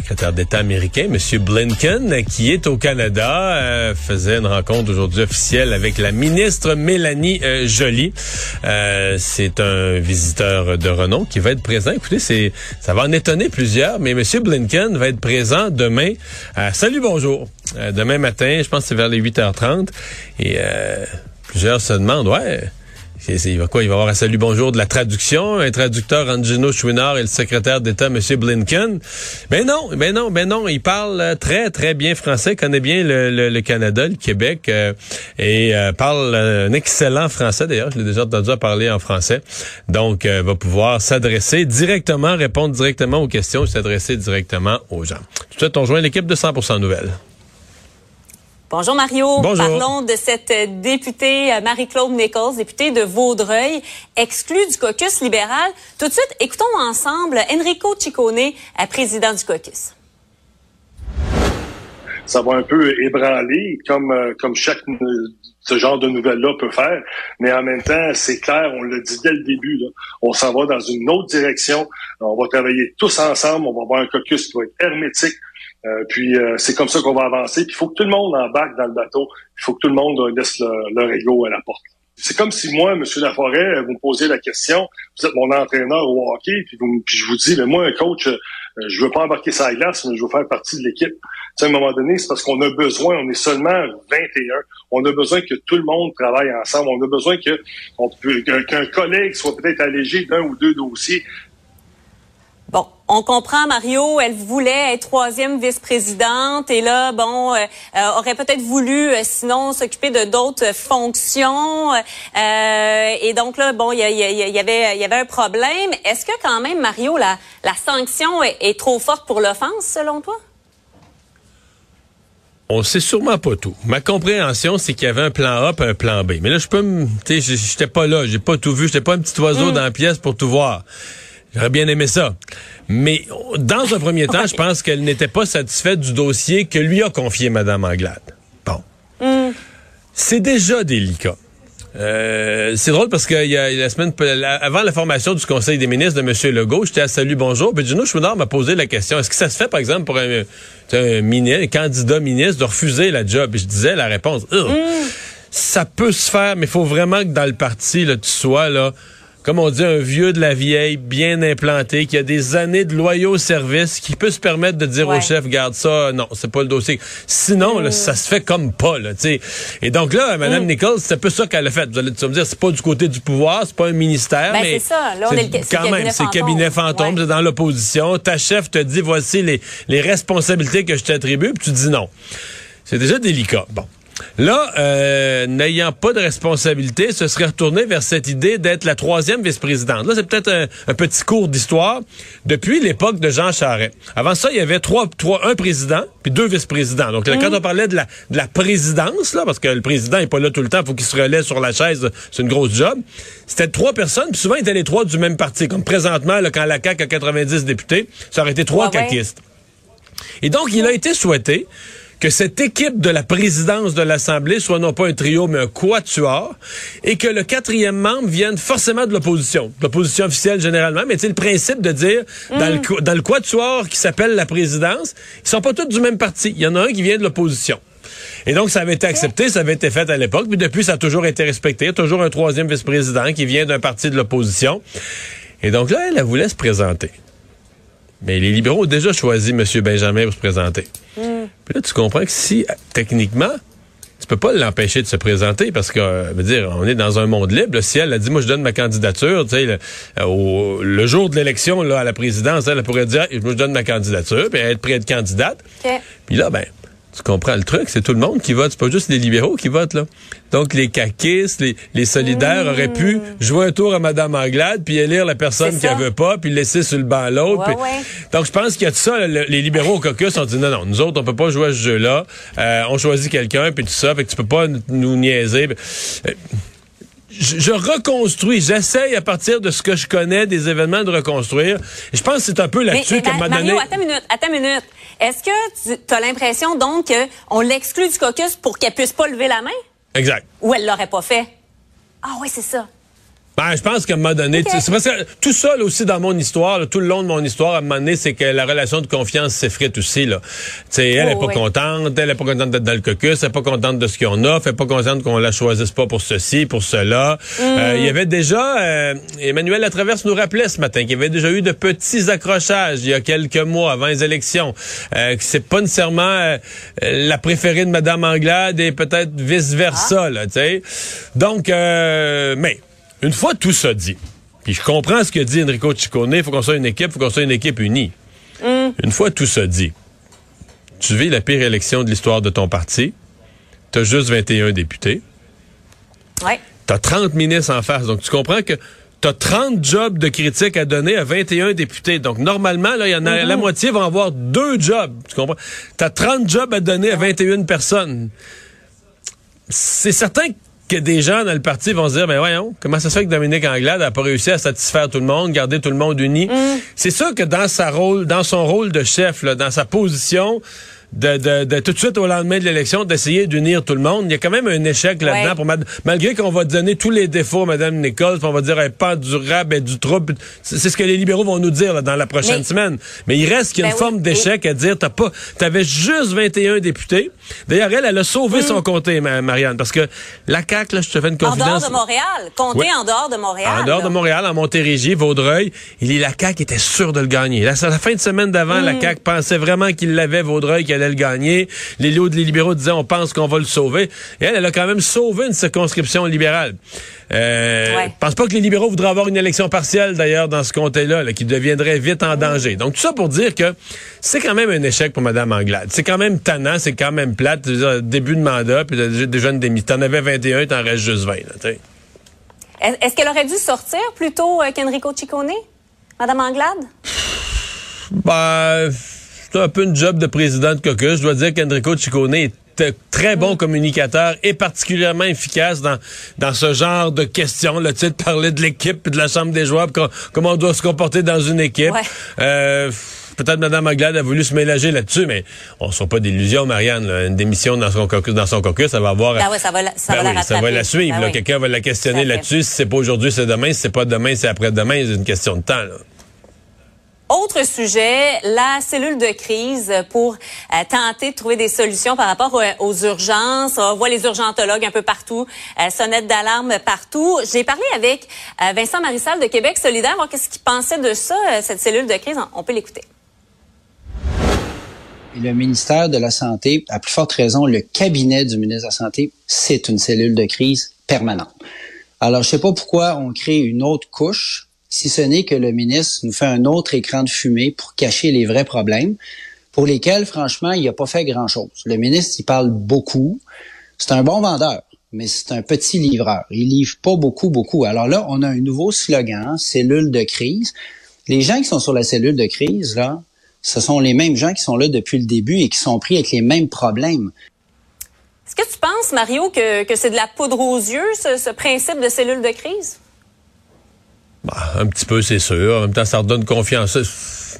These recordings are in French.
secrétaire d'État américain, M. Blinken, qui est au Canada, euh, faisait une rencontre aujourd'hui officielle avec la ministre Mélanie euh, Joly. Euh, c'est un visiteur de renom qui va être présent. Écoutez, c'est ça va en étonner plusieurs, mais M. Blinken va être présent demain. salut, bonjour. demain matin, je pense que c'est vers les 8h30. Et plusieurs se demandent, ouais il va quoi? Il va avoir un salut bonjour de la traduction, un traducteur Angelo Chouinard et le secrétaire d'État M. Blinken. Ben non, ben non, ben non. Il parle euh, très, très bien français, connaît bien le, Canada, le Québec, euh, et euh, parle un excellent français d'ailleurs. Je l'ai déjà entendu parler en français. Donc, va pouvoir s'adresser directement, répondre directement aux questions s'adresser directement aux gens. Tout de suite, on joint l'équipe de 100% Nouvelles. Bonjour Mario. Parlons de cette députée euh, Marie-Claude Nichols, députée de Vaudreuil, exclue du caucus libéral. Tout de suite, écoutons ensemble Enrico Ciccone, euh, président du caucus. Ça va un peu ébranler, comme euh, comme chaque ce genre de nouvelles-là peut faire, mais en même temps, c'est clair, on l'a dit dès le début, là, on s'en va dans une autre direction. On va travailler tous ensemble, on va avoir un caucus qui va être hermétique, euh, puis euh, c'est comme ça qu'on va avancer. Puis il faut que tout le monde embarque dans le bateau. Il faut que tout le monde laisse leur, ego à la porte. C'est comme si moi, M. Laforêt, vous me posiez la question, vous êtes mon entraîneur au hockey, puis, vous, je vous dis, mais moi, un coach, euh, je veux pas embarquer sa glace, mais je veux faire partie de l'équipe. à un moment donné, c'est parce qu'on a besoin, on est seulement 21, on a besoin que tout le monde travaille ensemble, on a besoin que qu'un collègue soit peut-être allégé d'un ou deux dossiers, Bon, on comprend, Mario, elle voulait être troisième vice-présidente et là, bon, euh, euh, aurait peut-être voulu, euh, sinon, s'occuper de d'autres fonctions. et donc là, bon, il y, avait, il y avait un problème. Est-ce que quand même, Mario, la, la sanction est, trop forte pour l'offense, selon toi? On sait sûrement pas tout. Ma compréhension, c'est qu'il y avait un plan A et un plan B. Mais là, je peux me, tu sais, j'étais pas là, j'ai pas tout vu, j'étais pas un petit oiseau mm. dans la pièce pour tout voir. J'aurais bien aimé ça. Mais dans un premier temps, je pense qu'elle n'était pas satisfaite du dossier que lui a confié Mme Anglade. Bon. Hmm. C'est déjà délicat. Euh, c'est drôle parce que y a la semaine avant la formation du Conseil des ministres de M. Legault, j'étais à Salut Bonjour, puis Gino Chouinard m'a posé la question est-ce que ça se fait par exemple pour un, un, candidat ministre de refuser la job? Et je disais la réponse hmm. ça peut se faire, mais il faut vraiment que dans le parti là, tu sois là comme on dit, un vieux de la vieille, bien implanté, qui a des années de loyaux services, qui peut se permettre de dire au chef, garde ça, non, c'est pas le dossier. Sinon, mm. ça se fait comme pas, là, tu sais. Et donc là, Mme mm. Nichols, c'est un peu ça qu'elle a fait. Vous allez me dire, c'est pas du côté du pouvoir, c'est pas un ministère, ben, mais c'est ça. Là, on est, le, quand même, c'est cabinet fantôme, c'est dans l'opposition. Ta chef te dit, voici les, les responsabilités que je t'attribue, puis tu dis non. C'est déjà délicat. Bon. Là, euh, n'ayant pas de responsabilité, ce serait retourné vers cette idée d'être la troisième vice-présidente. Là, c'est peut-être un, petit cours d'histoire. Depuis l'époque de Jean Charest. Avant ça, il y avait trois, trois, un président puis deux vice-présidents. Donc, quand on parlait de la, de la présidence, là, parce que le président est pas là tout le temps, faut qu'il se relaie sur la chaise, c'est une grosse job. C'était trois personnes, puis souvent, ils étaient les trois du même parti. Comme présentement, là, quand la CAQ a 90 députés, ça aurait été trois ouais, Et donc, il a été souhaité que cette équipe de la présidence de l'Assemblée soit non pas un trio, mais un quatuor, et que le quatrième membre vienne forcément de l'opposition. L'opposition officielle généralement, mais c'est le principe de dire, dans, le, mm. dans le quatuor qui s'appelle la présidence, ils sont pas tous du même parti. Il y en a un qui vient de l'opposition. Et donc, ça avait été accepté, ça avait été fait à l'époque, puis depuis, ça a toujours été respecté. Toujours un troisième vice-président qui vient d'un parti de l'opposition. Et donc là, elle, elle voulait se présenter. Mais les libéraux ont déjà choisi M. Benjamin pour se présenter. Hmm. Là, tu comprends que si, techniquement, tu peux pas l'empêcher de se présenter parce que, euh, veut dire, on est dans un monde libre. Si elle a dit, moi, je donne ma candidature, tu sais, le, euh, le, jour de l'élection, là, à la présidence, elle, pourrait dire, moi, je donne ma candidature, puis être prête candidate. Puis là, ben, Tu comprends le truc? C'est tout le monde qui vote. C'est pas juste les libéraux qui votent, là. Donc, les caquistes, les, les solidaires auraient pu Mmh. jouer un tour à Mme Anglade, puis élire la personne ça. veut pas, puis laisser sur le banc l'autre. Ouais, puis- ouais. Donc, je pense qu'il y a de ça. le- les libéraux au caucus ont dit non, non, nous autres, on peut pas jouer à ce jeu-là. Euh, on choisit quelqu'un, puis tout ça. Fait que tu peux pas nous niaiser. Euh, je, je reconstruis, j'essaye à partir de ce que je connais des événements de reconstruire. Je pense que c'est un peu là-dessus qu'à un Ma- moment Mario, donné... attends une minute, attends une minute. Est-ce que tu as l'impression donc qu'on l'exclut du caucus pour qu'elle puisse pas lever la main? Exact. ou elle l'aurait pas fait? Ah oui, c'est ça. Ben, je pense qu'à un moment donné, c'est parce que tout ça là, aussi dans mon histoire, là, tout le long de mon histoire, à un moment donné, c'est que la relation de confiance s'effrite aussi. Là. Tu sais, elle est Oh, pas oui. contente, elle est pas contente d'être dans le caucus, elle est pas contente de ce qu'on a, elle est pas contente qu'on la choisisse pas pour ceci, pour cela. Mm. Euh, Il y avait déjà, euh, Emmanuel Latraverse nous rappelait ce matin qu'il y avait déjà eu de petits accrochages il y a quelques mois avant les élections, euh, que c'est pas nécessairement euh, la préférée de Madame Anglade et peut-être vice versa. Ah. Là, tu sais. Donc, euh, mais une fois tout ça dit, puis je comprends ce que dit Enrico Ciccone, il faut qu'on soit une équipe, il faut qu'on soit une équipe unie. Une fois tout ça dit, tu vis la pire élection de l'histoire de ton parti, t'as juste 21 députés, Ouais. t'as 30 ministres en face, donc tu comprends que t'as 30 jobs de critique à donner à 21 députés. Donc normalement, là, il y en a la moitié vont avoir deux jobs, tu comprends? T'as 30 jobs à donner à 21 personnes. C'est certain que des gens dans le parti vont se dire, ben voyons, comment ça se fait que Dominique Anglade n'a pas réussi à satisfaire tout le monde, garder tout le monde uni? C'est sûr que dans sa rôle, dans son rôle de chef, là, dans sa position, de, de, de tout de suite au lendemain de l'élection, d'essayer d'unir tout le monde, il y a quand même un échec là-dedans. Ouais. pour malgré qu'on va donner tous les défauts à Mme Nichols, on va dire elle pas durable, est du trouble. C'est ce que les libéraux vont nous dire là, dans la prochaine Mais- semaine. Mais il reste qu'il y a Ben une oui, forme d'échec à dire t'as pas, t'avais juste 21 députés. D'ailleurs, elle, elle a sauvé son comté, Ma- Marianne, parce que la CAQ, là, je te fais une En dehors confidence. de Montréal. Ouais. en dehors de Montréal. En dehors de. Montréal, en Montérégie, Vaudreuil, il est la CAQ était sûr de le gagner. La, la fin de semaine d'avant, Mm. la CAQ pensait vraiment qu'il l'avait, Vaudreuil, qu'il allait le gagner. Les, li- les libéraux disaient, on pense qu'on va le sauver. Et elle, elle a quand même sauvé une circonscription libérale. Euh, Ouais. Pense pas que les libéraux voudraient avoir une élection partielle, d'ailleurs, dans ce comté-là, là, qui deviendrait vite en danger. Donc, tout ça pour dire que c'est quand même un échec pour Mme Anglade. C'est quand même tannant, c'est quand même plate. Dire, Début de mandat, puis déjà une démis. T'en avais 21, t'en restes juste 20. Là, tu sais. Est- Est-ce qu'elle aurait dû sortir plutôt euh, qu'Enrico Ciccone? Madame Anglade? Ben, un peu une job de président de caucus. Je dois dire qu'Enrico Ciccone est un très bon communicateur et particulièrement efficace dans, dans ce genre de questions. Là, tu sais, de parler de l'équipe et de la chambre des joueurs, comment on doit se comporter dans une équipe. Ouais. Euh, Peut-être Mme Anglade a voulu se mélanger là-dessus, mais on ne soit pas d'illusions, Marianne. là. Une démission dans son caucus, dans son caucus, ça va avoir... Ben ouais, ça va la- ça va la oui, ça va rattraper. la suivre. Ben oui. Quelqu'un va la questionner là-dessus. Si c'est pas aujourd'hui, c'est demain. Si c'est pas demain, c'est après-demain. C'est une question de temps. Là. Autre sujet, la cellule de crise pour euh, tenter de trouver des solutions par rapport euh, aux urgences. On voit les urgentologues un peu partout, euh, sonnettes d'alarme partout. J'ai parlé avec euh, Vincent Marissal de Québec solidaire, voir qu'est-ce qu'il pensait de ça, cette cellule de crise. On peut l'écouter. Le ministère de la Santé, à plus forte raison, le cabinet du ministre de la Santé, c'est une cellule de crise permanente. Alors, je sais pas pourquoi on crée une autre couche, si ce n'est que le ministre nous fait un autre écran de fumée pour cacher les vrais problèmes, pour lesquels, franchement, il n'a pas fait grand-chose. Le ministre, il parle beaucoup. C'est un bon vendeur, mais c'est un petit livreur. Il livre pas beaucoup, beaucoup. Alors là, on a un nouveau slogan, cellule de crise. Les gens qui sont sur la cellule de crise, là, ce sont les mêmes gens qui sont là depuis le début et qui sont pris avec les mêmes problèmes. Est-ce que tu penses, Mario, que, c'est de la poudre aux yeux, ce principe de cellule de crise? Bah, un petit peu, c'est sûr. En même temps, ça redonne confiance.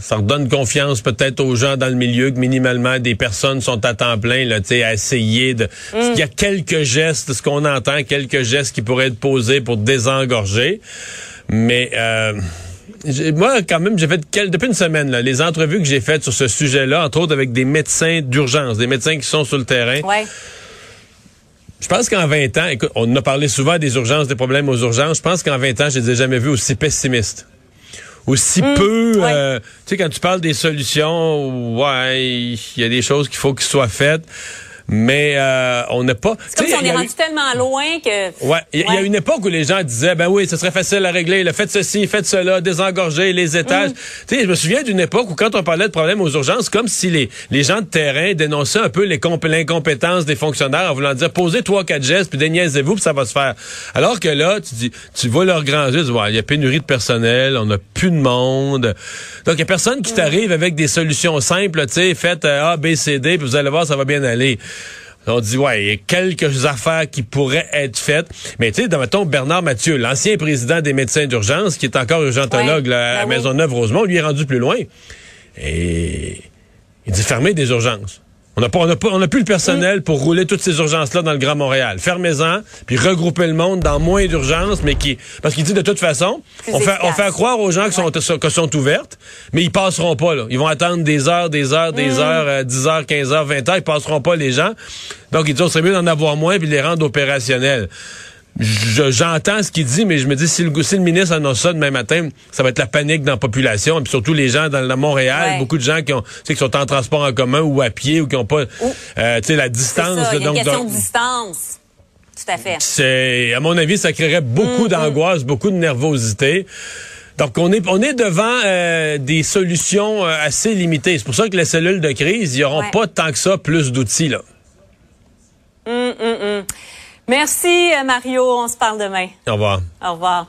Ça redonne confiance peut-être aux gens dans le milieu que minimalement des personnes sont à temps plein là, tu sais, à essayer de. Il y a quelques gestes, ce qu'on entend, quelques gestes qui pourraient être posés pour désengorger. Mais euh, moi, quand même, j'ai fait quel- depuis une semaine là, les entrevues que j'ai faites sur ce sujet-là, entre autres avec des médecins d'urgence, des médecins qui sont sur le terrain. Ouais. Je pense qu'en 20 ans, écoute, on a parlé souvent des urgences, des problèmes aux urgences. Je pense qu'en 20 ans, je les ai jamais vus aussi pessimistes. Aussi peu, ouais. euh, tu sais, quand tu parles des solutions, ouais, il y a des choses qu'il faut qu'ils soient faites. Mais euh, on n'a pas... C'est comme si on est rendu tellement loin que... Ouais, il y, a une époque où les gens disaient, ben oui, ce serait facile à régler, le faites ceci, faites cela, désengorger les étages. Mm. Tu sais, je me souviens d'une époque où quand on parlait de problèmes aux urgences, comme si les, les gens de terrain dénonçaient un peu l'incompétence des fonctionnaires en voulant dire, posez trois, quatre gestes, puis déniaisez-vous, puis ça va se faire. Alors que là, tu dis, tu vois leurs grands yeux, il y a pénurie de personnel, on n'a plus de monde. Donc, il y a personne qui mm. t'arrive avec des solutions simples, tu sais, faites euh, A, B, C, D, puis vous allez voir, ça va bien aller. On dit, ouais, il y a quelques affaires qui pourraient être faites. Mais tu sais, dans mettons, Bernard Mathieu, l'ancien président des médecins d'urgence, qui est encore urgentologue à ben Maisonneuve-Rosemont, lui est rendu plus loin. Et il dit fermer des urgences. On n'a pas, on a pas, on a plus le personnel pour rouler toutes ces urgences-là dans le Grand Montréal. Fermez-en, puis regrouper le monde dans moins d'urgences, mais qui, parce qu'il dit de toute façon, on fait, on fait croire aux gens qui sont, que sont ouvertes, mais ils passeront pas, là. Ils vont attendre des heures, des heures, des mm. heures, 10 euh, heures, 15 heures, 20 heures, ils passeront pas les gens. Donc, il dit, on serait mieux d'en avoir moins puis les rendre opérationnels j'entends ce qu'il dit, mais je me dis, si le, si le ministre annonce ça demain matin, ça va être la panique dans la population, et puis surtout les gens dans, le Montréal, beaucoup de gens qui ont, qui sont en transport en commun ou à pied ou qui n'ont pas, euh, la distance. A une question de distance. Tout à fait. C'est, à mon avis, ça créerait beaucoup mm-hmm. d'angoisse, beaucoup de nervosité. Donc, on est, on est devant euh, des solutions euh, assez limitées. C'est pour ça que les cellules de crise, ils n'auront pas tant que ça plus d'outils, là. Mm, mm, Merci, Mario. On se parle demain. Au revoir. Au revoir.